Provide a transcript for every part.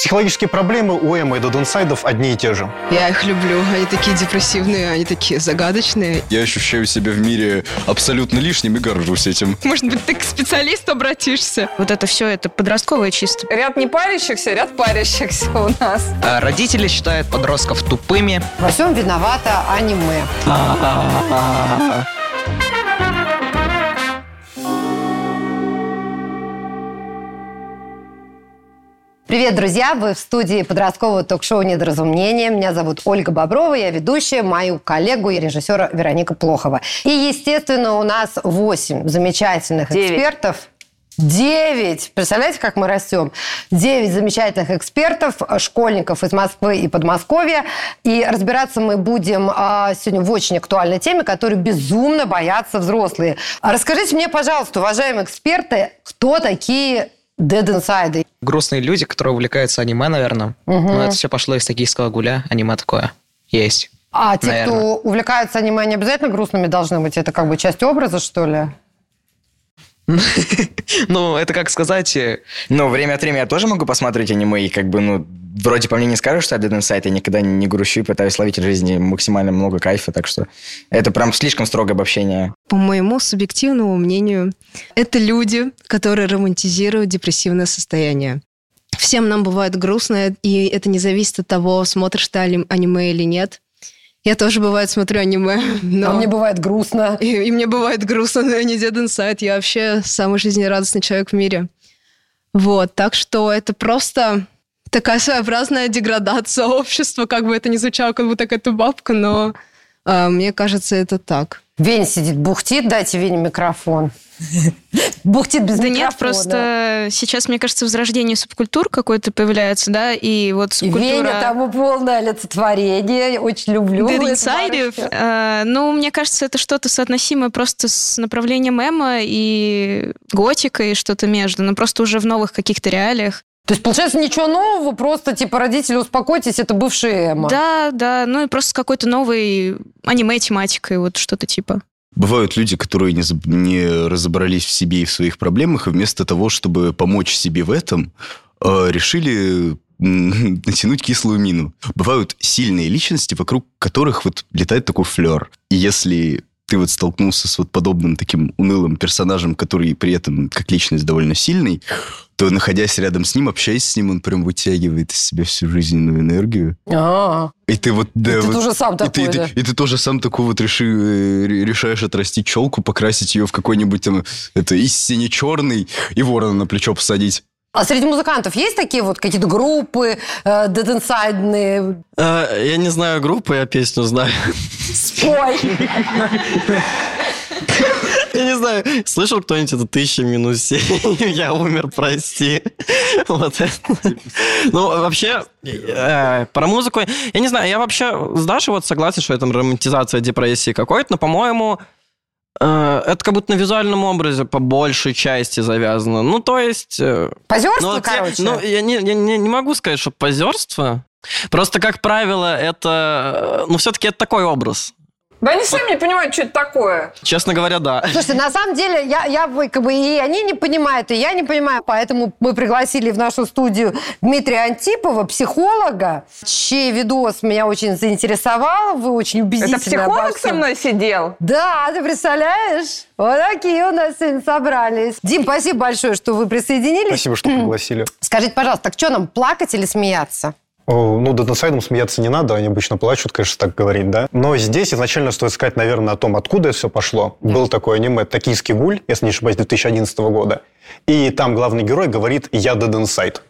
Психологические проблемы у Эма и Дединсайдов одни и те же. Я их люблю. Они такие депрессивные, они такие загадочные. Я ощущаю себя в мире абсолютно лишним и горжусь этим. Может быть, ты к специалисту обратишься? Вот это все, это подростковое чисто. Ряд не парящихся, ряд парящихся у нас. А родители считают подростков тупыми. Во всем виновата аниме. Привет, друзья! Вы в студии подросткового ток-шоу «Недоразумение». Меня зовут Ольга Боброва, я ведущая, мою коллегу и режиссера Вероника Плохова. И, естественно, у нас 8 замечательных Девять. экспертов. Девять! Представляете, как мы растем? Девять замечательных экспертов, школьников из Москвы и Подмосковья. И разбираться мы будем а, сегодня в очень актуальной теме, которую безумно боятся взрослые. Расскажите мне, пожалуйста, уважаемые эксперты, кто такие Dead Inside? Грустные люди, которые увлекаются аниме, наверное. Но это все пошло из токийского гуля. Аниме такое есть. А те, Наверно. кто увлекается аниме, не обязательно грустными должны быть? Это как бы часть образа, что ли? Ну, это как сказать... Ну, время от времени я тоже могу посмотреть аниме, и как бы, ну, вроде по мне не скажешь, что я Dead Inside, я никогда не грущу и пытаюсь ловить от жизни максимально много кайфа, так что это прям слишком строгое обобщение. По моему субъективному мнению, это люди, которые романтизируют депрессивное состояние. Всем нам бывает грустно, и это не зависит от того, смотришь ты аниме или нет. Я тоже, бывает, смотрю аниме, но... А мне бывает грустно. И, и мне бывает грустно, но я не Dead Inside. Я вообще самый жизнерадостный человек в мире. Вот, так что это просто такая своеобразная деградация общества, как бы это ни звучало, как будто какая-то бабка, но а, мне кажется, это так. Вень сидит, бухтит, дайте Вене микрофон. Бухтит без Да нет, просто сейчас, мне кажется, возрождение субкультур какой-то появляется, да, и вот И Веня субкультура... тому полное олицетворение. Очень люблю. Барышню. э, ну, мне кажется, это что-то соотносимое просто с направлением эмо и готикой, что-то между, но просто уже в новых каких-то реалиях. То есть, получается, ничего нового, просто, типа, родители, успокойтесь, это бывший Эма. Да, да, ну и просто с какой-то новой аниме-тематикой, вот что-то типа. Бывают люди, которые не, не разобрались в себе и в своих проблемах, и вместо того, чтобы помочь себе в этом, э, решили натянуть кислую мину. Бывают сильные личности, вокруг которых вот летает такой флер. И если ты вот столкнулся с вот подобным таким унылым персонажем, который при этом как личность довольно сильный, то, находясь рядом с ним, общаясь с ним, он прям вытягивает из себя всю жизненную энергию. А, И ты вот... Да, ты вот- тоже сам и такой, ты, и ты- да? и ты тоже сам такой вот реши, э, ре- решаешь отрастить челку, покрасить ее в какой-нибудь там, это, из сине-черный и ворона на плечо посадить. А среди музыкантов есть такие вот какие-то группы, э, Dead Inside-ные? Э, Я не знаю группы, я песню знаю. Спой! Я не знаю, слышал кто-нибудь это тысяча минус семь? Я умер, прости. Вот это. Ну, вообще, э, про музыку... Я не знаю, я вообще с Дашей вот согласен, что это романтизация депрессии какой-то, но, по-моему, э, это как будто на визуальном образе по большей части завязано. Ну, то есть... э, Позерство, Ну, короче. Ну, я не, я не, не могу сказать, что позерство. Просто, как правило, это... Ну, все-таки это такой образ. Да они сами не понимают, что это такое. Честно говоря, да. Слушайте, на самом деле, я, я бы, как бы и они не понимают, и я не понимаю, поэтому мы пригласили в нашу студию Дмитрия Антипова, психолога, чей видос меня очень заинтересовал, вы очень убедительно Это психолог со мной сидел? Да, ты представляешь? Вот такие у нас сегодня собрались. Дим, спасибо большое, что вы присоединились. Спасибо, что пригласили. Скажите, пожалуйста, так что нам, плакать или смеяться? Ну, Дединсайдом смеяться не надо, они обычно плачут, конечно, так говорить, да? Но здесь изначально стоит сказать, наверное, о том, откуда это все пошло. Был такой аниме «Токийский гуль», если не ошибаюсь, 2011 года. И там главный герой говорит «Я Dead Inside».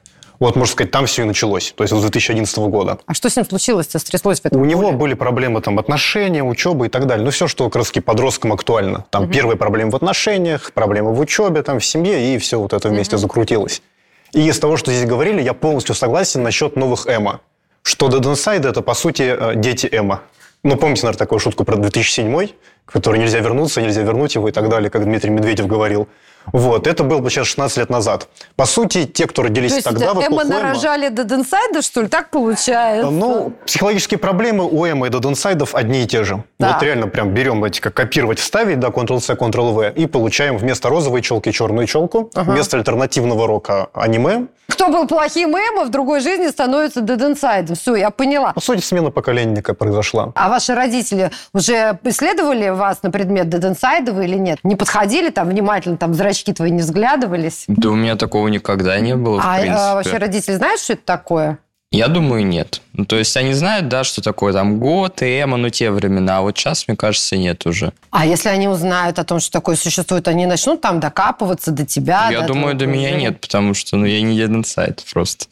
Вот, можно сказать, там все и началось, то есть с 2011 года. А что с ним случилось-то, стряслось в этом У него были проблемы там отношения, учеба и так далее. Ну, все, что как раз подросткам актуально. Там первые проблемы в отношениях, проблемы в учебе, там в семье, и все вот это вместе закрутилось. И из того, что здесь говорили, я полностью согласен насчет новых Эма. Что Dead Inside это, по сути, э, дети Эма. Ну, помните, наверное, такую шутку про 2007 который нельзя вернуться, нельзя вернуть его и так далее, как Дмитрий Медведев говорил. Вот, это было бы сейчас 16 лет назад. По сути, те, кто родились То есть тогда, в Эмма нарожали Inside, что ли? Так получается? ну, психологические проблемы у Эма и Inside одни и те же. Так. Вот реально прям берем эти, как копировать, вставить, да, Ctrl-C, Ctrl-V, и получаем вместо розовой челки черную челку, вместо альтернативного рока аниме. Кто был плохим Эмо, в другой жизни становится Inside. Все, я поняла. По сути, смена поколения такая произошла. А ваши родители уже исследовали вас на предмет Inside или нет? Не подходили там внимательно, там в зрачки твои не взглядывались? Да у меня такого никогда не было, А, а вообще родители знают, что это такое? Я думаю, нет. Ну, то есть они знают, да, что такое там год и эмо, ну, те времена. А вот сейчас, мне кажется, нет уже. А если они узнают о том, что такое существует, они начнут там докапываться до тебя? я до думаю, до меня нет, потому что, ну, я не Dead Inside просто.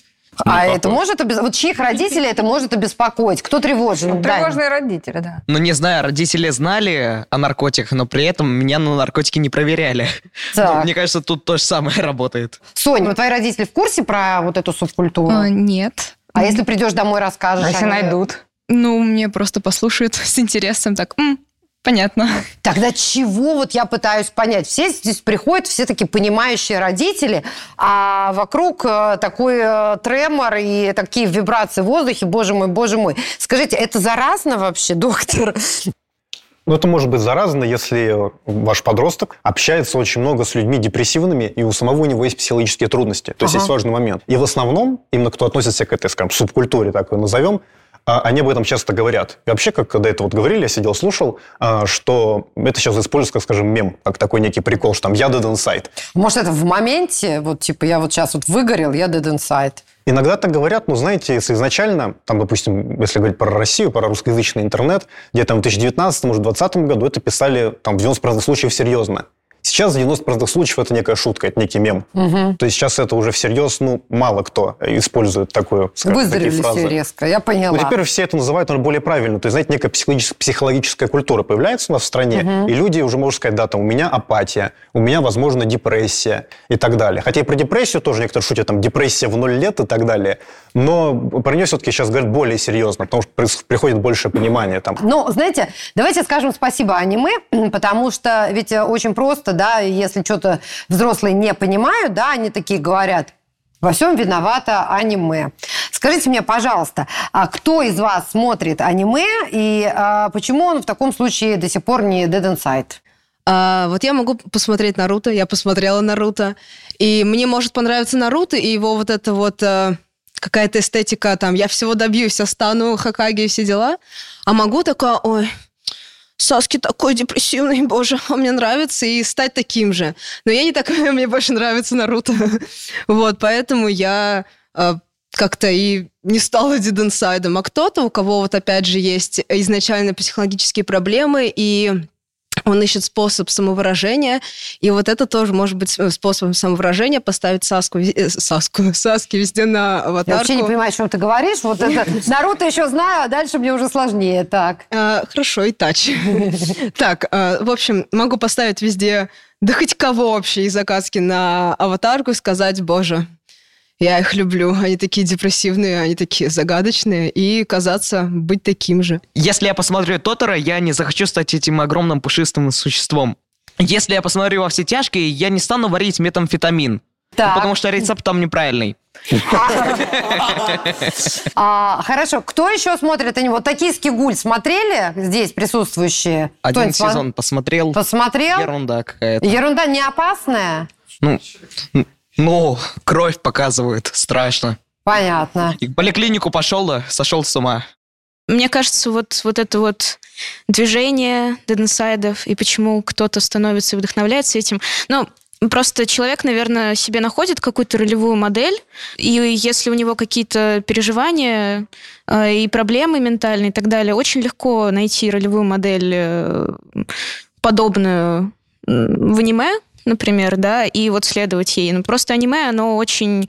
Ну, А какой? это может обез... Вот чьих родителей это может обеспокоить? Кто тревожен? Дань? Тревожные родители, да. Ну, не знаю, родители знали о наркотиках, но при этом меня на наркотики не проверяли. Ну, мне кажется, тут то же самое работает. Соня, твои родители в курсе про вот эту субкультуру? А, нет. А если придешь домой, расскажешь? А если они- найдут? Ну, мне просто послушают с интересом, так, «М, понятно. Тогда чего вот я пытаюсь понять? Все здесь приходят, все такие понимающие родители, а вокруг э, такой э, тремор и такие вибрации в воздухе, боже мой, боже мой. Скажите, это заразно вообще, доктор? Ну, это может быть заразно, если ваш подросток общается очень много с людьми депрессивными, и у самого у него есть психологические трудности. То есть Ага. есть важный момент. И в основном, именно кто относится к этой, скажем, субкультуре, так ее назовем, они об этом часто говорят. И вообще, как когда это вот говорили, я сидел, слушал, а, что это сейчас используется, как, скажем, мем, как такой некий прикол, что там «я dead inside». Может, это в моменте, вот типа я вот сейчас вот выгорел, я dead inside. Иногда так говорят, но знаете, если изначально, там, допустим, если говорить про Россию, про русскоязычный интернет, где-то в 2019, может, в 2020 году это писали там в 90% случаев серьезно. Сейчас в 90% случаев это некая шутка, это некий мем. То есть сейчас это уже всерьез, ну, мало кто использует такую, скажем, такие Выздоровели фразы. все резко, я поняла. Ну, теперь все это называют наверное, более правильно. То есть, знаете, некая психологическая, психологическая культура появляется у нас в стране, и люди уже могут сказать, да, там, у меня апатия, у меня, возможно, депрессия и так далее. Хотя и про депрессию тоже некоторые шутят, там, депрессия в ноль лет и так далее. Но про нее все-таки сейчас говорят более серьезно, потому что приходит больше понимания там. Ну, знаете, давайте скажем спасибо аниме, потому что ведь э, очень просто, да, если что-то взрослые не понимают, да, они такие говорят, во всем виновата аниме. Скажите мне, пожалуйста, а кто из вас смотрит аниме и а, почему он в таком случае до сих пор не Dead Inside? А, вот я могу посмотреть Наруто, я посмотрела Наруто, и мне может понравиться Наруто, и его вот это вот э, какая-то эстетика, там, я всего добьюсь, я стану Хакаги и все дела, а могу такая, ой, Саски такой депрессивный, боже, он мне нравится, и стать таким же. Но я не такая, мне больше нравится Наруто. Вот, поэтому я э, как-то и не стала дединсайдом. А кто-то, у кого вот опять же есть изначально психологические проблемы, и он ищет способ самовыражения, и вот это тоже может быть способом самовыражения поставить Саску, э, Саску, Саски везде на аватарку. Я вообще не понимаю, о чем ты говоришь. Вот это Наруто еще знаю, а дальше мне уже сложнее. Так. А, хорошо, и тач. Так, а, в общем, могу поставить везде, да хоть кого вообще из Акацки на аватарку и сказать, боже, я их люблю, они такие депрессивные, они такие загадочные, и казаться быть таким же. Если я посмотрю Тотора, я не захочу стать этим огромным пушистым существом. Если я посмотрю во все тяжкие, я не стану варить метамфетамин. Так. Потому что рецепт там неправильный. А, хорошо, кто еще смотрит? Они вот «Токийский гуль» смотрели здесь присутствующие? Один сезон посмотрел. Посмотрел? Ерунда какая-то. Ерунда не опасная? Ну, ну, кровь показывают. Страшно. Понятно. И в поликлинику пошел, да, сошел с ума. Мне кажется, вот, вот это вот движение дединсайдов и почему кто-то становится и вдохновляется этим. Ну, просто человек, наверное, себе находит какую-то ролевую модель, и если у него какие-то переживания э, и проблемы ментальные и так далее, очень легко найти ролевую модель э, подобную в аниме, например, да, и вот следовать ей. Ну, просто аниме, оно очень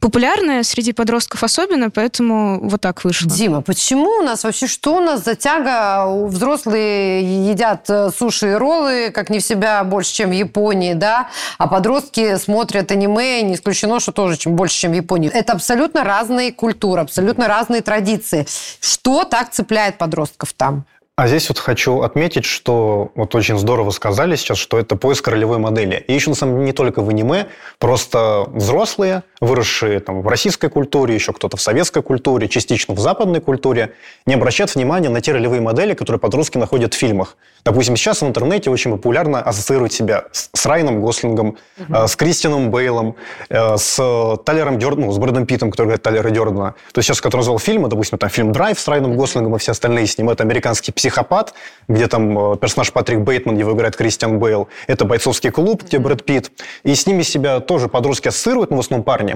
популярное среди подростков особенно, поэтому вот так вышло. Дима, почему у нас вообще, что у нас за тяга? Взрослые едят э, суши и роллы, как не в себя, больше, чем в Японии, да? А подростки смотрят аниме, не исключено, что тоже чем больше, чем в Японии. Это абсолютно разные культуры, абсолютно разные традиции. Что так цепляет подростков там? А здесь вот хочу отметить, что вот очень здорово сказали сейчас, что это поиск ролевой модели. И еще, на самом деле, не только в аниме, просто взрослые, выросшие там, в российской культуре, еще кто-то в советской культуре, частично в западной культуре, не обращают внимания на те ролевые модели, которые подростки находят в фильмах. Допустим, сейчас в интернете очень популярно ассоциировать себя с, Райаном Гослингом, э, с Кристианом Бейлом, э, с Талером Дёрденом, ну, с Брэдом Питтом, который играет Талера Дёрдена. То есть сейчас, который назвал фильмы, допустим, там фильм «Драйв» с Райаном Гослингом и все остальные с ним, это американский психопат, где там э, персонаж Патрик Бейтман, его играет Кристиан Бейл. Это бойцовский клуб, где Брэд Питт. И с ними себя тоже подростки ассоциируют, но в основном парни.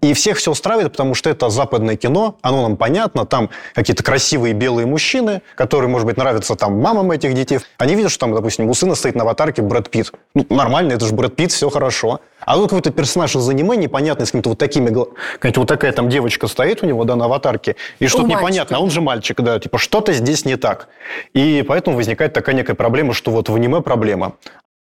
И всех все устраивает, потому что это западное кино, оно нам понятно, там какие-то красивые белые мужчины, которые, может быть, нравятся там мамам этих детей. Они видят, что там, допустим, у сына стоит на аватарке Брэд Питт. Ну, нормально, это же Брэд Питт, все хорошо. А тут какой-то персонаж из аниме непонятный, с какими-то вот такими... Какая-то вот такая там девочка стоит у него, да, на аватарке, и что-то непонятно, а он же мальчик, да, типа что-то здесь не так. И поэтому возникает такая некая проблема, что вот в аниме проблема.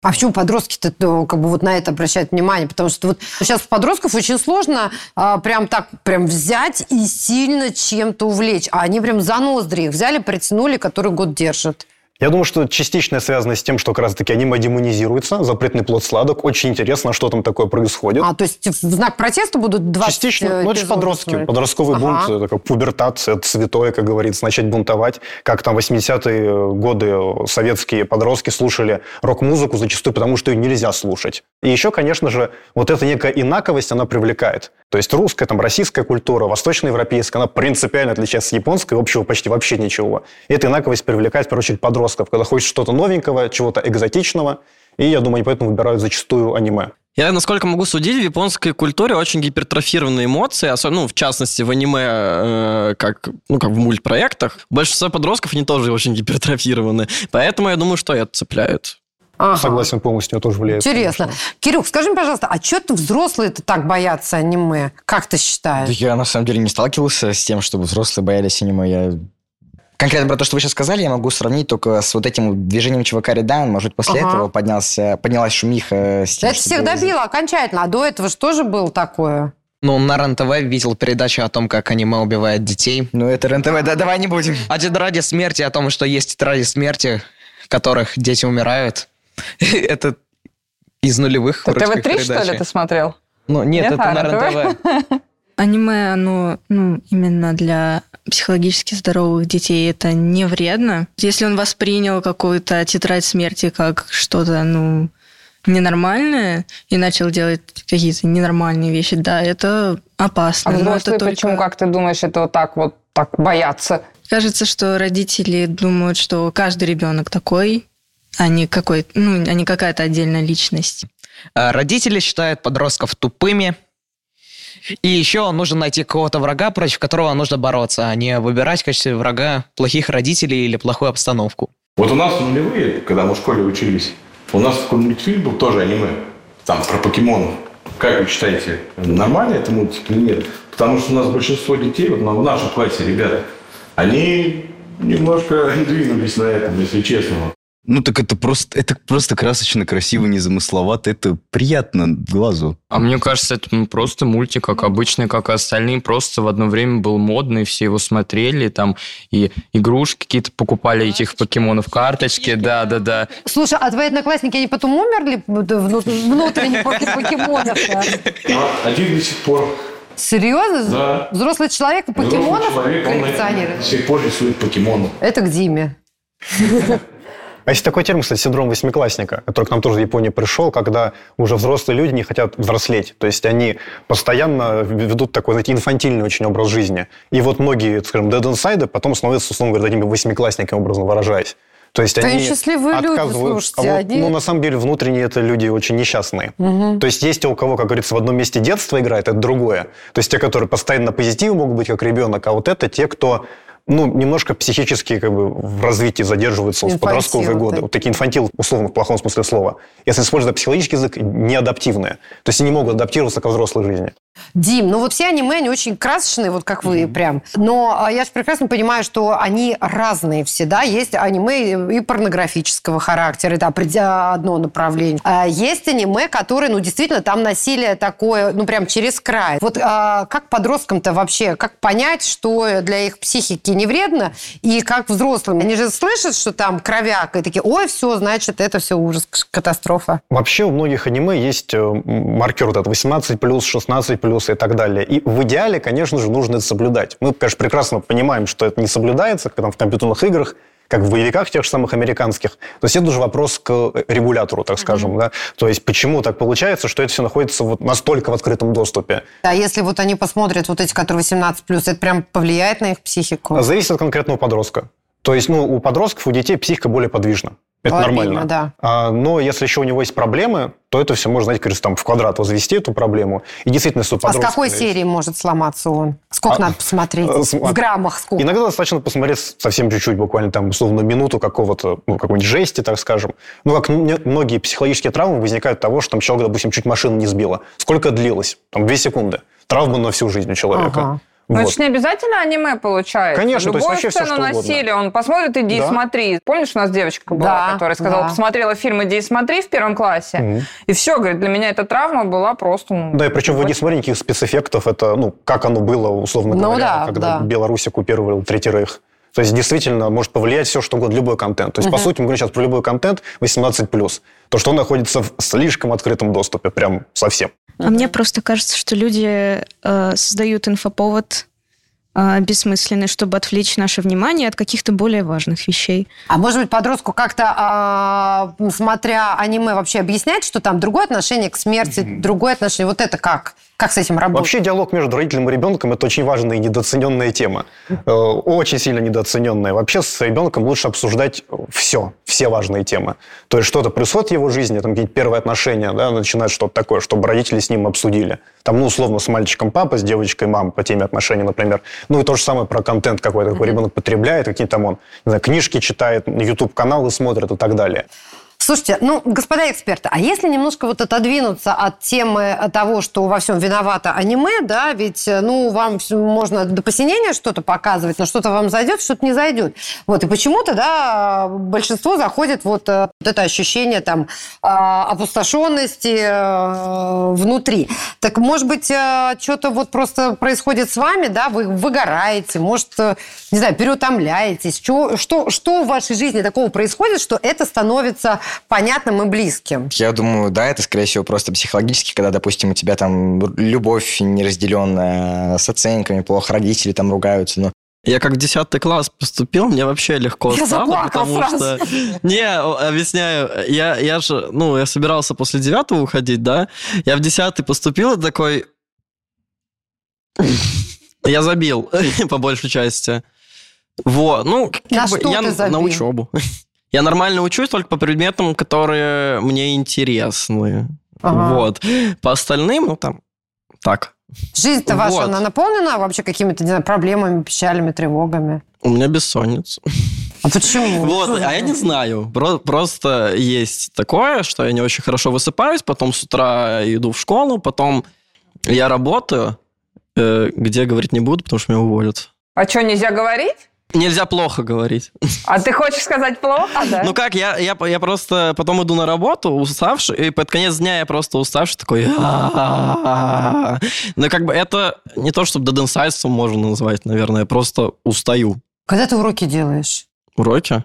А почему подростки-то ну, как бы вот на это обращают внимание? Потому что вот сейчас подростков очень сложно а, прям так прям взять и сильно чем-то увлечь. А они прям за ноздри их взяли, притянули, который год держит. Я думаю, что частично связано с тем, что как раз-таки аниме демонизируется, запретный плод сладок. Очень интересно, что там такое происходит. А, то есть в знак протеста будут 20 Частично, э, ну это же подростки. смотреть? Подростковый Ага. бунт, это как пубертат, это святое, как говорится, начать бунтовать. Как там 80-е годы советские подростки слушали рок-музыку зачастую потому, что ее нельзя слушать. И еще, конечно же, вот эта некая инаковость, она привлекает. То есть русская, там, российская культура, восточноевропейская, она принципиально отличается от японской, общего почти вообще ничего. И эта инаковость привлекает, в первую очередь, подростков, когда хочется что-то новенького, чего-то экзотичного. И, я думаю, они поэтому выбирают зачастую аниме. Я, насколько могу судить, в японской культуре очень гипертрофированные эмоции, особенно, ну, в частности, в аниме, э, как, ну, как в мультпроектах. Большинство подростков, они тоже очень гипертрофированы. Поэтому я думаю, что это цепляет. Ага. Согласен полностью, тоже влияет. Интересно. Кирюх, скажи мне, пожалуйста, а что ты взрослые-то так боятся аниме? Как ты Да считаешь? я на самом деле не сталкивался с тем, чтобы взрослые боялись аниме. Я... Конкретно про то, что вы сейчас сказали, я могу сравнить только с вот этим движением чувака Редан. Может, после Ага. этого поднялся, поднялась шумиха с тем, Это всех было- добило окончательно, а до этого же тоже было такое. Ну, на РЕН-ТВ видел передачу о том, как аниме убивает детей. Ну, это РЕН-ТВ, да, давай не будем. А тетради смерти, о том, что есть тетради смерти, в которых дети умирают. Это из нулевых Это русских ТВ-3, что ли, ты смотрел? Ну, нет, Нет, это а, на на РЕН-ТВ. Аниме, оно, ну, именно для психологически здоровых детей это не вредно. Если он воспринял какую-то тетрадь смерти как что-то, ну, ненормальное и начал делать какие-то ненормальные вещи, да, это опасно. А взрослые это только- почему, как ты думаешь, это вот так вот так боятся? Кажется, что родители думают, что каждый ребенок такой, а не какой, ну, а не какая-то отдельная личность. А, Родители считают подростков тупыми. И еще нужно найти какого-то врага, против которого нужно бороться, а не выбирать в качестве врага плохих родителей или плохую обстановку. Вот у нас нулевые, когда мы в школе учились, у нас такой мультфильм был тоже аниме, там про покемонов. Как вы считаете, нормально это мультик или нет? Потому что у нас большинство детей, вот в нашем классе ребята, они немножко двинулись на этом, если честно. Ну так это просто, это просто красочно, красиво, незамысловато. Это приятно глазу. А мне кажется, это ну, просто мультик, как обычный, как и остальные. Просто в одно время был модный, все его смотрели, там и игрушки какие-то покупали этих покемонов, карточки, да-да-да. Слушай, а твои одноклассники, они потом умерли вну- внутренне после покемонов? А один до сих пор. Серьезно? Да. Взрослый человек покемонов Взрослый человек, он до сих пор рисует покемонов. Это к Диме. А есть такой термин, кстати, синдром восьмиклассника, который к нам тоже в Японии пришел, когда уже взрослые люди не хотят взрослеть. То есть они постоянно ведут такой, знаете, инфантильный очень образ жизни. И вот многие, скажем, dead inside потом становятся, условно говоря, такими восьмиклассниками, образно выражаясь. То есть Да они счастливые люди, отказывают. слушайте, а вот, они- ну, на самом деле, внутренне это люди очень несчастные. Мгм. То есть есть те, у кого, как говорится, в одном месте детство играет, это другое. То есть те, которые постоянно на позитиве могут быть, как ребенок, а вот это те, кто ну, немножко психически как бы в развитии задерживаются в Инфантилы, подростковые годы. да. Вот такие инфантил, условно, в плохом смысле слова. Если использовать психологический язык, неадаптивные. То есть они не могут адаптироваться к взрослой жизни. Дим, ну вот все аниме, они очень красочные, вот как вы прям. Но а, я же прекрасно понимаю, что они разные все, да? Есть аниме и порнографического характера, это определя- одно направление. А есть аниме, которые, ну, действительно, там насилие такое, ну, прям через край. Вот а, как подросткам-то вообще, как понять, что для их психики не вредно, и как взрослым? Они же слышат, что там кровяк, и такие, ой, все, значит, это все ужас, катастрофа. Вообще у многих аниме есть э, маркер вот этот 18+, 16+, и так далее. И в идеале, конечно же, нужно это соблюдать. Мы, конечно, прекрасно понимаем, что это не соблюдается, как там в компьютерных играх, как в боевиках тех же самых американских. То есть это уже вопрос к э, регулятору, так скажем. Да? То есть почему так получается, что это все находится вот настолько в открытом доступе? А если вот они посмотрят вот эти, которые 18+, это прям повлияет на их психику? Зависит от конкретного подростка. То есть, ну, у подростков, у детей психика более подвижна. Это Лобильно, нормально. да. А, но если еще у него есть проблемы, то это все можно, знаете, как там, в квадрат возвести эту проблему. И действительно, если у А с какой есть- серии может сломаться он? Сколько А, надо посмотреть? см- В граммах сколько? Иногда достаточно посмотреть совсем чуть-чуть, буквально там, условно, минуту какого-то, ну, какой-нибудь жести, так скажем. Ну, как многие психологические травмы возникают от того, что там человек, допустим, чуть машину не сбила. Сколько длилось? Там, две секунды. Травма на всю жизнь у человека. Ага. Ну, Вот. это же не обязательно аниме получается. Конечно, то есть Любую вообще сцену что угодно. насилия, он посмотрит, иди и Да. смотри. Помнишь, у нас девочка была, Да, которая сказала, да. посмотрела фильм «Иди и смотри» в первом классе, Мгм. и все, говорит, для меня эта травма была просто... ну, Да, и причем вы не смотрите никаких спецэффектов. Это, ну, как оно было, условно Ну говоря, да, когда да. Беларусь оккупировал Третий Рейх. То есть, действительно, может повлиять все, что угодно, любой контент. То есть, по сути, мы говорим сейчас про любой контент 18+. То, что он находится в слишком открытом доступе, прям совсем. А мне просто кажется, что люди э, создают инфоповод э, бессмысленный, чтобы отвлечь наше внимание от каких-то более важных вещей. А может быть, подростку как-то, а, смотря аниме, вообще объяснять, что там другое отношение к смерти, другое отношение. Вот это как? Как с этим работать? Вообще диалог между родителем и ребенком – это очень важная и недооцененная тема. Э, Очень сильно недооцененная. Вообще с ребенком лучше обсуждать все, все важные темы. То есть что-то происходит в его жизни, там какие-то первые отношения, да, начинать что-то такое, чтобы родители с ним обсудили. Там, ну, условно, с мальчиком папа, с девочкой мама по теме отношений, например. Ну, и то же самое про контент какой-то, какой ребенок потребляет, какие там он, не знаю, книжки читает, YouTube-каналы смотрит и так далее. Слушайте, ну, господа эксперты, а если немножко вот отодвинуться от темы того, что во всем виновато аниме, да, ведь, э, ну, вам можно до посинения что-то показывать, но что-то вам зайдет, что-то не зайдет. Вот, и почему-то, да, большинство заходит вот, э, вот это ощущение там а, опустошенности э, внутри. Так, может быть, что-то вот просто происходит с вами, да, вы выгораете, может, не знаю, переутомляетесь. Чё- что, что в вашей жизни такого происходит, что это становится понятным и близким? Я думаю, да, это, скорее всего, просто психологически, когда, допустим, у тебя там любовь неразделенная с оценками, плохо родители там ругаются, но Я как в 10 класс поступил, мне вообще легко Я стало, заплакал потому сразу. что... Не, объясняю, я, я же, ну, я собирался после 9 уходить, да, я в 10 поступил и такой... Я забил, по большей части. Вот, ну, как На бы что я ты забил? на учебу. Я нормально учусь только по предметам, которые мне интересны. Ага. Вот. По остальным, ну, там, так. Жизнь-то ваша, Вот. она наполнена вообще какими-то, не знаю, проблемами, печалями, тревогами? У меня бессонница. А почему? Вот, а я не знаю. Про- просто есть такое, что я не очень хорошо высыпаюсь, потом с утра иду в школу, потом я работаю, э, где говорить не буду, потому что меня уволят. А что, нельзя говорить? Нельзя плохо говорить. А ты хочешь сказать плохо, да? Ну как, я, я, я просто потом иду на работу, уставший, и под конец дня я просто уставший, такой... Ну как бы это не то, чтобы деденсайством можно назвать, наверное, я просто устаю. Когда ты уроки делаешь? Уроки?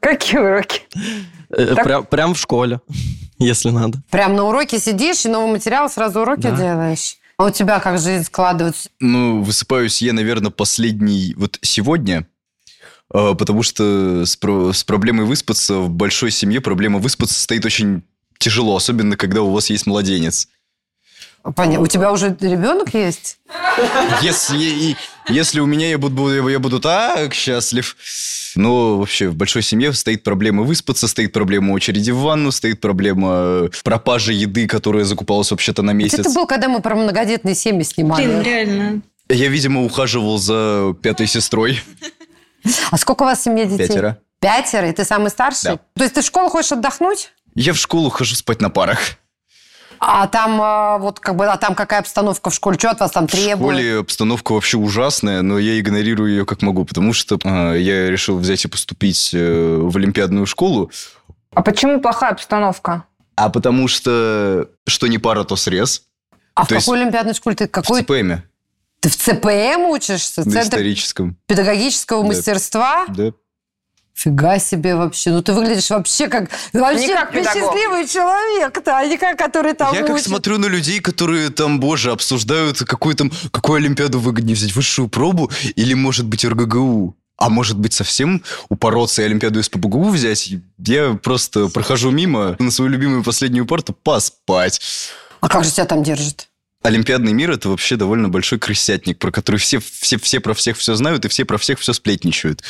Какие уроки? Э, Прям, прям в школе, если надо. Прям на уроке сидишь и новый материал сразу уроки делаешь? А у тебя как жизнь складывается? Ну, высыпаюсь я, наверное, последний вот сегодня, э, потому что с, про- с проблемой выспаться в большой семье проблема выспаться стоит очень тяжело, особенно когда у вас есть младенец. Поня- У тебя уже ребенок есть? Если, если у меня я буду, я буду так счастлив. Но вообще в большой семье стоит проблема выспаться, стоит проблема очереди в ванну, стоит проблема э, пропажи еды, которая закупалась вообще-то на месяц. ты был, когда мы про многодетные семьи снимали? Блин, реально. Я, видимо, ухаживал за пятой сестрой. А сколько у вас в семье детей? Пятеро. Пятеро? И ты самый старший? Да. То есть ты в школу хочешь отдохнуть? Я в школу хожу спать на парах. А там а, вот как бы, а там какая обстановка в школе? Что от вас там В требуют? школе обстановка вообще ужасная, но я игнорирую ее как могу, потому что а, я решил взять и поступить э, в олимпиадную школу, А почему плохая обстановка? а потому что что не пара, то срез. А в то есть какой олимпиадной школе ты? В Какой? ЦПМе, Ты в ЦПМ учишься? на Центр историческом. педагогического Да. мастерства? Да. Фига себе вообще. Ну, ты выглядишь вообще как... Вообще Не как счастливый человек-то, а не как, который там Я как учит. смотрю на людей, которые там, боже, обсуждают, какую там, какую Олимпиаду выгоднее взять, высшую пробу или, может быть, РГГУ. А может быть, совсем упороться и Олимпиаду из ПБГУ взять? Я просто прохожу мимо на свою любимую последнюю парту поспать. А как же тебя там держит? Олимпиадный мир – это вообще довольно большой крысятник, про который все, все, все про всех все знают, и все про всех все сплетничают.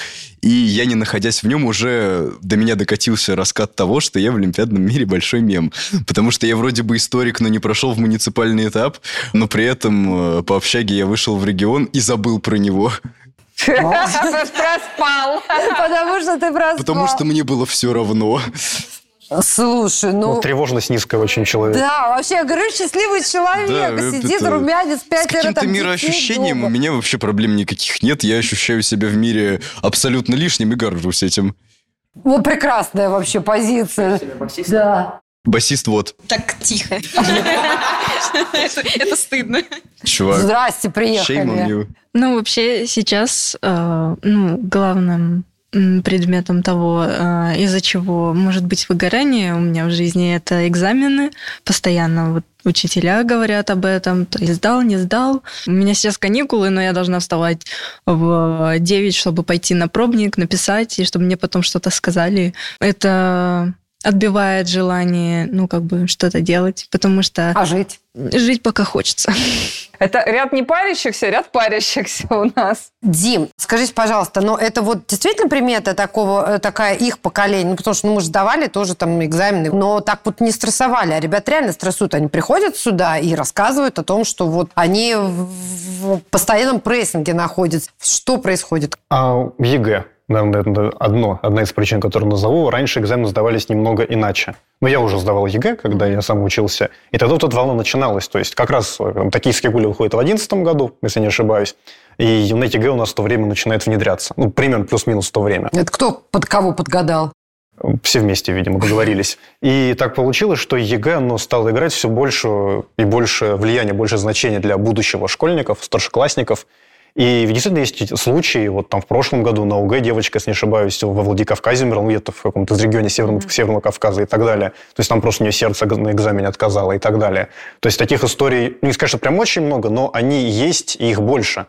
И я, не находясь в нем, уже до меня докатился раскат того, что я в олимпиадном мире большой мем. Потому что я вроде бы историк, но не прошел в муниципальный этап, но при этом э, по общаге я вышел в регион и забыл про него. Проспал. Потому что ты проспал. Потому что мне было все равно. Слушай, Ну, ну... тревожность низкая очень человек. Да, вообще, я говорю, счастливый человек. Да, Сидит это- румянец, С пятеро каким-то там детей мироощущением дома. у меня вообще проблем никаких нет. Я ощущаю себя в мире абсолютно лишним и горжусь этим. Вот прекрасная вообще позиция. Да. Басист вот, Так тихо. Это стыдно. чувак. Здрасте, Shame on приехали. you. Ну, вообще сейчас э, ну, главным предметом того, э, из-за чего может быть выгорание у меня в жизни, это экзамены. Постоянно вот учителя говорят об этом. То есть сдал, не сдал. У меня сейчас каникулы, но я должна вставать в 9, чтобы пойти на пробник, написать, и чтобы мне потом что-то сказали. Это отбивает желание, ну, как бы, что-то делать, потому что А жить? жить пока хочется. Это ряд не парящихся, ряд парящихся у нас. Дим, скажите, пожалуйста, но это вот действительно примета такого, э, такая их поколения? Ну, потому что ну, мы же сдавали тоже там экзамены, но так вот не стрессовали. А ребят реально стрессуют. Они приходят сюда и рассказывают о том, что вот они в в постоянном прессинге находятся. Что происходит? А ЕГЭ, наверное, одно, одна из причин, которую назову. Раньше экзамены сдавались немного иначе. Но я уже сдавал ЕГЭ, когда я сам учился. И тогда вот эта волна начиналась. То есть как раз э, токийские гули выходят в 2011 году, если не ошибаюсь. И на ЕГЭ у нас в то время начинает внедряться. Ну, примерно плюс-минус в то время. Это кто под кого подгадал? Все вместе, видимо, договорились. И так получилось, что ЕГЭ оно стало играть все больше и больше влияния, больше значения для будущего школьников, старшеклассников. И действительно есть случаи, вот там в прошлом году на УГ девочка, если не ошибаюсь, во Владикавказе умерла, ну, где-то в каком-то из регионе Северного, Северного Кавказа и так далее. То есть там просто у нее сердце на экзамене отказало и так далее. То есть таких историй, ну, не сказать, что прям очень много, но они есть, и их больше,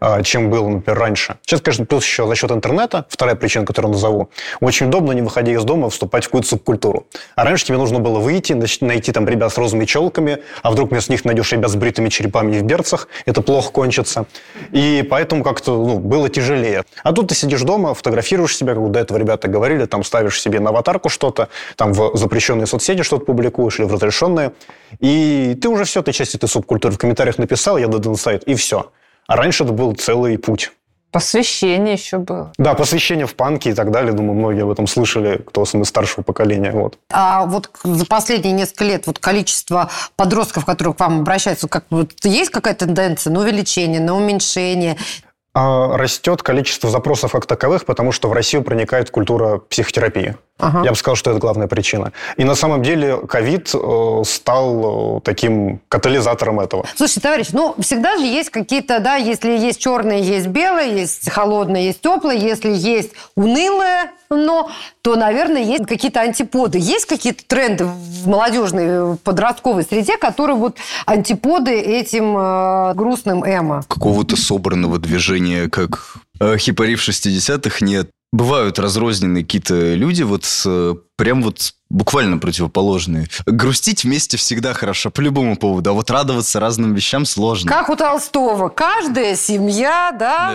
а, чем было, например, раньше. Сейчас, конечно, плюс еще за счет интернета, вторая причина, которую назову, очень удобно, не выходя из дома, вступать в какую-то субкультуру. А раньше тебе нужно было выйти, найти там ребят с розовыми челками, а вдруг вместо них найдешь ребят с бритыми черепами и в берцах, это плохо кончится. И поэтому как-то ну, было тяжелее. А тут ты сидишь дома, фотографируешь себя, как до этого ребята говорили, там ставишь себе на аватарку что-то, там в запрещенные соцсети что-то публикуешь или в разрешенные, и ты уже все, ты часть этой субкультуры в комментариях написал, я додал сайт, и все. А раньше это был целый путь. Посвящение еще было. Да, посвящение в панки и так далее. Думаю, многие об этом слышали, кто из старшего поколения. Вот. А вот за последние несколько лет вот количество подростков, которые к вам обращаются, как вот есть какая-то тенденция на увеличение, на уменьшение? А растет количество запросов как таковых, потому что в Россию проникает культура психотерапии. Ага. Я бы сказал, что это главная причина. И на самом деле ковид э, стал э, таким катализатором этого. Слушай, товарищ, ну всегда же есть какие-то, да, если есть черное, есть белое, есть холодное, есть теплое, если есть унылое, но, то, наверное, есть какие-то антиподы. Есть какие-то тренды в молодежной, э, подростковой среде, которые вот антиподы этим э, грустным эмо? Какого-то собранного движения, как э, хипари в 60-х, нет. Бывают разрозненные какие-то люди, вот э, прям вот буквально противоположные. Грустить вместе всегда хорошо, по любому поводу, а вот радоваться разным вещам сложно. Как у Толстого. Каждая семья, да?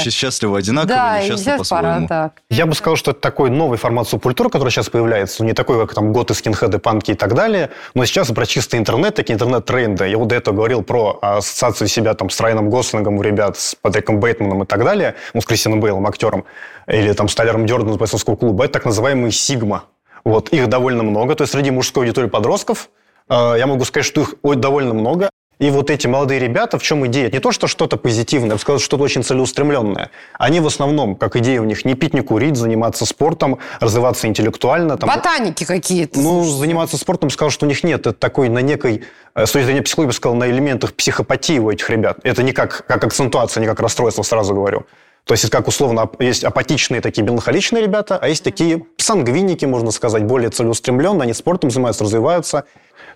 Счастливо одинаково, Да, и несчастно сейчас пора по-своему. так. Я бы сказал, что это такой новый формат субкультуры, который сейчас появляется. Не такой, как там готы, скинхеды, панки и так далее. Но сейчас про чистый интернет, такие интернет-тренды. Я вот до этого говорил про ассоциацию себя там с Райаном Гослингом у ребят, с Патриком Бейтманом и так далее. Ну, с Кристианом Бейлом, актером. Или там с Тайлером Дёрданом из бойцовского клуба. Это так называемые сигма. Вот, их довольно много. То есть среди мужской аудитории подростков Э, Я могу сказать, что их довольно много. И вот эти молодые ребята, в чем идея? Не то, что что-то позитивное, я бы сказал, что-то очень целеустремленное. Они в основном, как идея у них, не пить, не курить, заниматься спортом, развиваться интеллектуально. Там, Ботаники какие-то. ну, заниматься спортом, сказал, что у них нет. Это такой на некой, э, с точки зрения психологии, я бы сказал, на элементах психопатии у этих ребят. Это не как, как акцентуация, не как расстройство, сразу говорю. То есть, как условно, есть апатичные такие меланхоличные ребята, а есть такие сангвиники, можно сказать, более целеустремленные, они спортом занимаются, развиваются.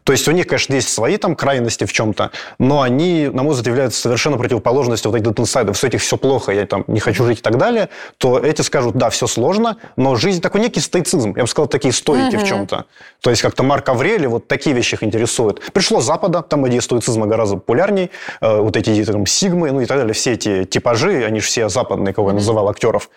То есть у них, конечно, есть свои там крайности в чем-то, но они, на мой взгляд, являются совершенно противоположностью вот этих инсайдов. С этих все плохо, я там не хочу жить и так далее, то эти скажут, да, все сложно, но жизнь такой некий стоицизм. Я бы сказал, такие стойки в чем-то. То есть как-то Марк Аврелий, вот такие вещи их интересуют. Пришло с Запада, там идея стоицизма гораздо популярней, э, вот эти идеи, там, сигмы, ну и так далее, все эти типажи, они же все западные, кого я называл, актеров.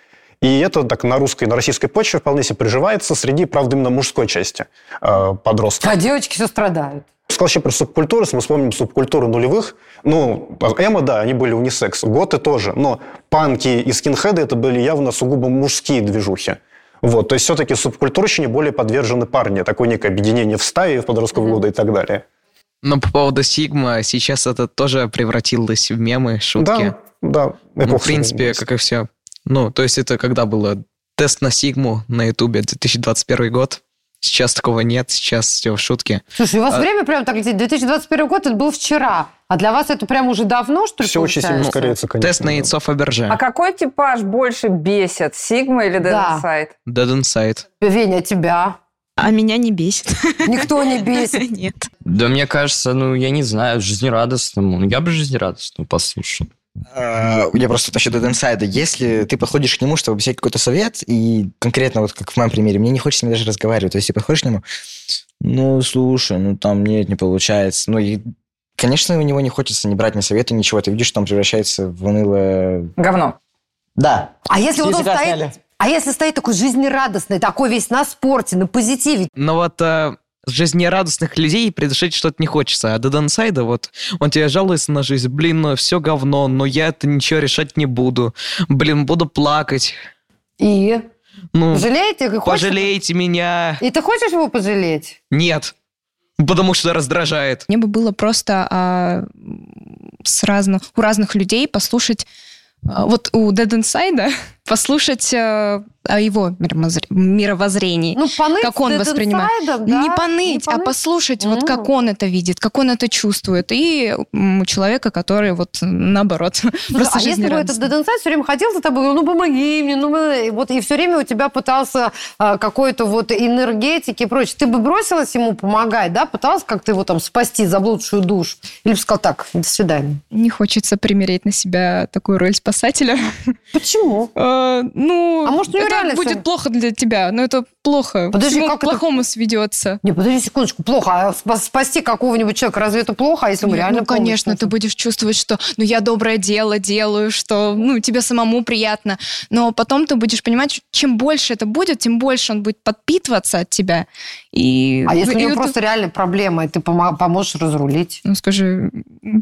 И это так на русской, на российской почве вполне себе приживается среди, правда, именно мужской части э, подростков. А девочки все страдают. Сказал вообще про субкультуры, если мы вспомним субкультуры нулевых, ну, эмо, да, они были унисекс, готы тоже, но панки и скинхеды это были явно сугубо мужские движухи. Вот, то есть все-таки субкультурщине более подвержены парни, такое некое объединение в стае в подростковые годы и так далее. Но по поводу Сигма, сейчас это тоже превратилось в мемы, шутки. Да, да. Ну, в принципе, как и все. Ну, то есть это когда было тест на Сигму на Ютубе 2021 год. Сейчас такого нет, сейчас все в шутке. Слушай, у вас А- время прям так летит. 2021 год, это был вчера. А для вас это прям уже давно, что ли, Все очень сильно получается? ускоряется, конечно. Тест на яйцо Фаберже. А какой типаж больше бесит? Сигма или Да. Dead Inside? Dead Inside. Веня, тебя? А меня не бесит. Никто не бесит. Нет. Да мне кажется, ну, я не знаю, жизнерадостному. Ну, я бы жизнерадостному послушал. А, Я просто насчет Dead Inside. Если ты подходишь к нему, чтобы взять какой-то совет, и конкретно, вот как в моем примере, мне не хочется с ним даже разговаривать. То есть ты подходишь к нему, ну, слушай, ну, там нет, не получается. Ну, и, конечно, у него не хочется не брать ни советы, ничего. Ты видишь, что он превращается в унылое... Говно. Да. А если вот он стоит... сняли. А если стоит такой жизнерадостный, такой весь на спорте, на позитиве, Но вот э, жизнерадостных людей предушить что-то не хочется. А Dead Inside, вот, он тебе жалуется на жизнь. Блин, ну все говно, но я это ничего решать не буду. Блин, буду плакать. и... Ну, Жалеете? Хочешь- пожалейте меня. И ты хочешь его пожалеть? Нет. Потому что раздражает. Мне бы было просто а, с разных, у разных людей послушать, а, вот у Dead Inside послушать а, о его мировоззр- мировоззрении. Ну, поныть как он воспринимает. Inside, да? Не поныть, а послушать, вот М. как он это видит, как он это чувствует. И у человека, который вот наоборот, Слушай, просто а если бы этот Inside все время ходил за тобой, ну помоги мне, ну вот и все время у тебя пытался а, какой-то вот энергетики и прочее, ты бы бросилась ему помогать, да, пыталась как-то его там спасти, заблудшую душу, или бы сказал так, до свидания. Не хочется примерить на себя такую роль спасателя. Почему? Э, Ну, А может, у него это реально будет всё- плохо для тебя, но это плохо. Подожди, Всему как к это- плохому сведется. Не, подожди секундочку, плохо. А спа- спасти какого-нибудь человека, разве это плохо, а если Нет, реально ну, конечно, помощь ты будешь чувствовать, что ну я доброе дело делаю, что ну тебе самому приятно. Но потом ты будешь понимать, чем больше это будет, тем больше он будет подпитываться от тебя. И, А если у и него вот просто реально проблема, и ты помо- поможешь разрулить? Ну, скажи,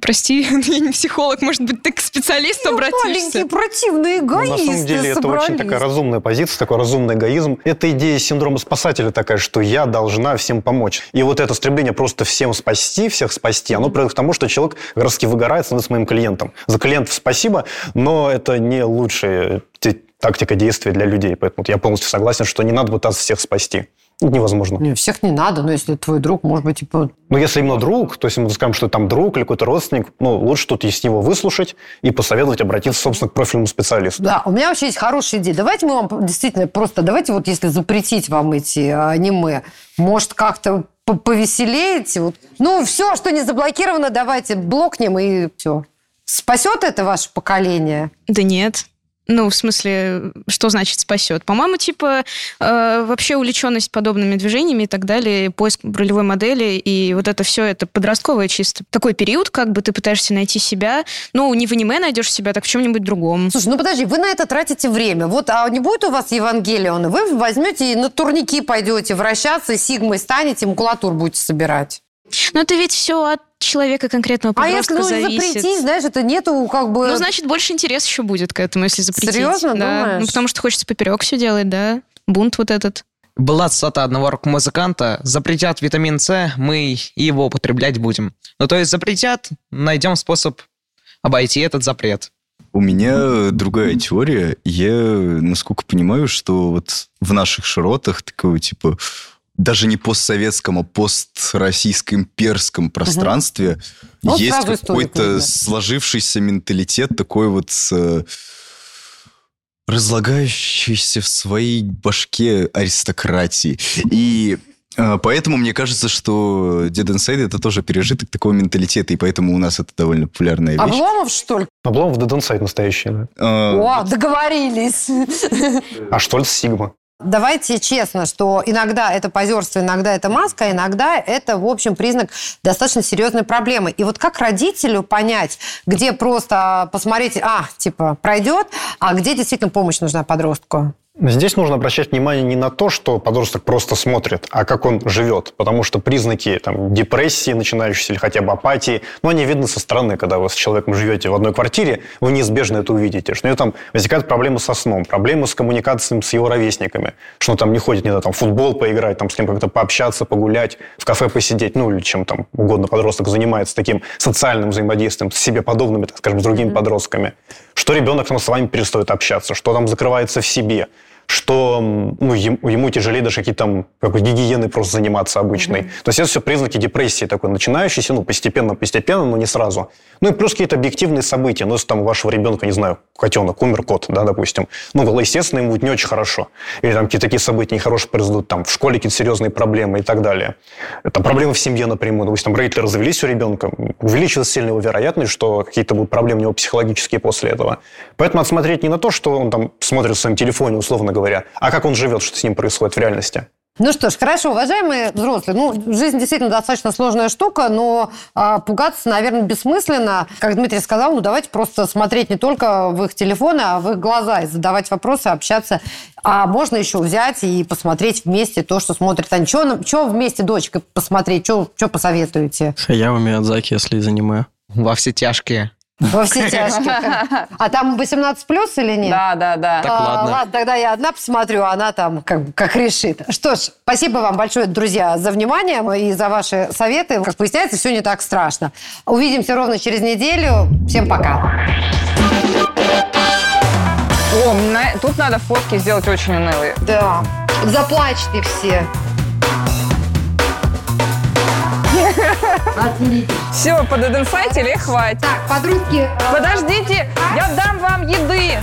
прости, я не психолог, может быть, ты к специалисту обратишься. Маленькие противные Ну, на эгоисты самом деле это собрались. очень такая разумная позиция, такой разумный эгоизм. Это идея синдрома спасателя такая, что я должна всем помочь. И вот это стремление просто всем спасти, всех спасти, оно приводит к тому, что человек таки выгорает, становится моим клиентом. За клиентов спасибо, но это не лучшая те- тактика действия для людей. Поэтому я полностью согласен, что не надо пытаться всех спасти. Это невозможно. Не, всех не надо, но если твой друг, может быть, типа... Но если именно друг, то есть мы скажем, что там друг или какой-то родственник, ну, лучше тут есть его выслушать и посоветовать обратиться, собственно, к профильному специалисту. Да, у меня вообще есть хорошая идея. Давайте мы вам действительно просто, давайте вот если запретить вам эти а, аниме, может, как-то по- повеселеете? Вот. Ну, все, что не заблокировано, давайте блокнем и все. Спасет это ваше поколение? Да нет. Ну, в смысле, что значит спасет? По-моему, типа, э, вообще увлеченность подобными движениями и так далее, поиск ролевой модели, и вот это все, это подростковое чисто. Такой период, как бы ты пытаешься найти себя. Ну, не в аниме найдешь себя, так в чем-нибудь другом. Слушай, ну подожди, вы на это тратите время. Вот, а не будет у вас Евангелиона? Вы возьмете и на турники пойдете вращаться, сигмой станете, макулатуру будете собирать. Но это ведь все от человека конкретного А если подростка ну, зависит. запретить, знаешь, это нету как бы... Ну, значит, больше интерес еще будет к этому, если запретить. Серьезно, да. думаешь? Ну, потому что хочется поперек все делать, да. Бунт вот этот. Была цитата одного рок-музыканта «Запретят витамин С, мы его употреблять будем». Ну, то есть запретят, найдем способ обойти этот запрет. У меня другая теория. Я, насколько понимаю, что вот в наших широтах такого типа даже не постсоветском, а построссийском имперском пространстве Ну, есть историк какой-то сложившийся менталитет такой вот э, разлагающийся в своей башке аристократии. И э, поэтому мне кажется, что Dead Inside это тоже пережиток такого менталитета, и поэтому у нас это довольно популярная вещь. Обломов, что ли? Облом в Dead Inside настоящий. да. Э, О, договорились. А Штольц Сигма. Давайте честно, что иногда это позерство, иногда это маска, иногда это, в общем, признак достаточно серьезной проблемы. И вот как родителю понять, где просто посмотреть, а, типа, пройдет, а где действительно помощь нужна подростку? Здесь нужно обращать внимание не на то, что подросток просто смотрит, а как он живет. Потому что признаки там, депрессии, начинающейся или хотя бы апатии, ну, они видны со стороны, когда вы с человеком живете в одной квартире, вы неизбежно это увидите. Что у него там возникают проблемы со сном, проблемы с коммуникацией с его ровесниками, что он там не ходит, не знаю, там, в футбол поиграть, там, с кем как-то пообщаться, погулять, в кафе посидеть, ну, или чем там угодно подросток занимается таким социальным взаимодействием с себе подобными, так скажем, с другими подростками. Что ребенок там, с вами перестает общаться, что там закрывается в себе, что ну, ем- ему тяжелее даже какие-то там как бы гигиеной просто заниматься обычной. То есть это все признаки депрессии такой начинающейся, ну, постепенно-постепенно, но не сразу. Ну и плюс какие-то объективные события. Ну, если там у вашего ребенка, не знаю, котенок, умер кот, да, допустим, ну, естественно, ему будет не очень хорошо. Или там какие-то такие события нехорошие произойдут, там, в школе какие-то серьезные проблемы и так далее. Там проблемы в семье напрямую. Допустим, там родители развелись у ребенка, увеличилась сильно его вероятность, что какие-то будут проблемы у него психологические после этого. Поэтому надо смотреть не на то, что он там смотрит в своем телефоне, условно говоря, а как он живет, что с ним происходит в реальности. Ну что ж, хорошо, уважаемые взрослые, ну, жизнь действительно достаточно сложная штука, но а, пугаться, наверное, бессмысленно. Как Дмитрий сказал, ну, давайте просто смотреть не только в их телефоны, а в их глаза и задавать вопросы, общаться. А можно еще взять и посмотреть вместе то, что смотрит они. Что вместе дочкой посмотреть, что посоветуете? Хаяо Миядзаки, если из аниме. Во все тяжкие. Во все тяжкие. А там 18 плюс или нет? Да, да, да. Так, А, ладно. ладно, тогда я одна посмотрю, а она там как, как решит. Что ж, спасибо вам большое, друзья, за внимание и за ваши советы. Как выясняется, все не так страшно. Увидимся ровно через неделю. Всем пока. О, на- тут надо фотки сделать очень унылые. Да. Заплачьте все. Отлично. Все, пододенфайтили, хватит. Так, подружки... Э, Подождите, я дам вам еды.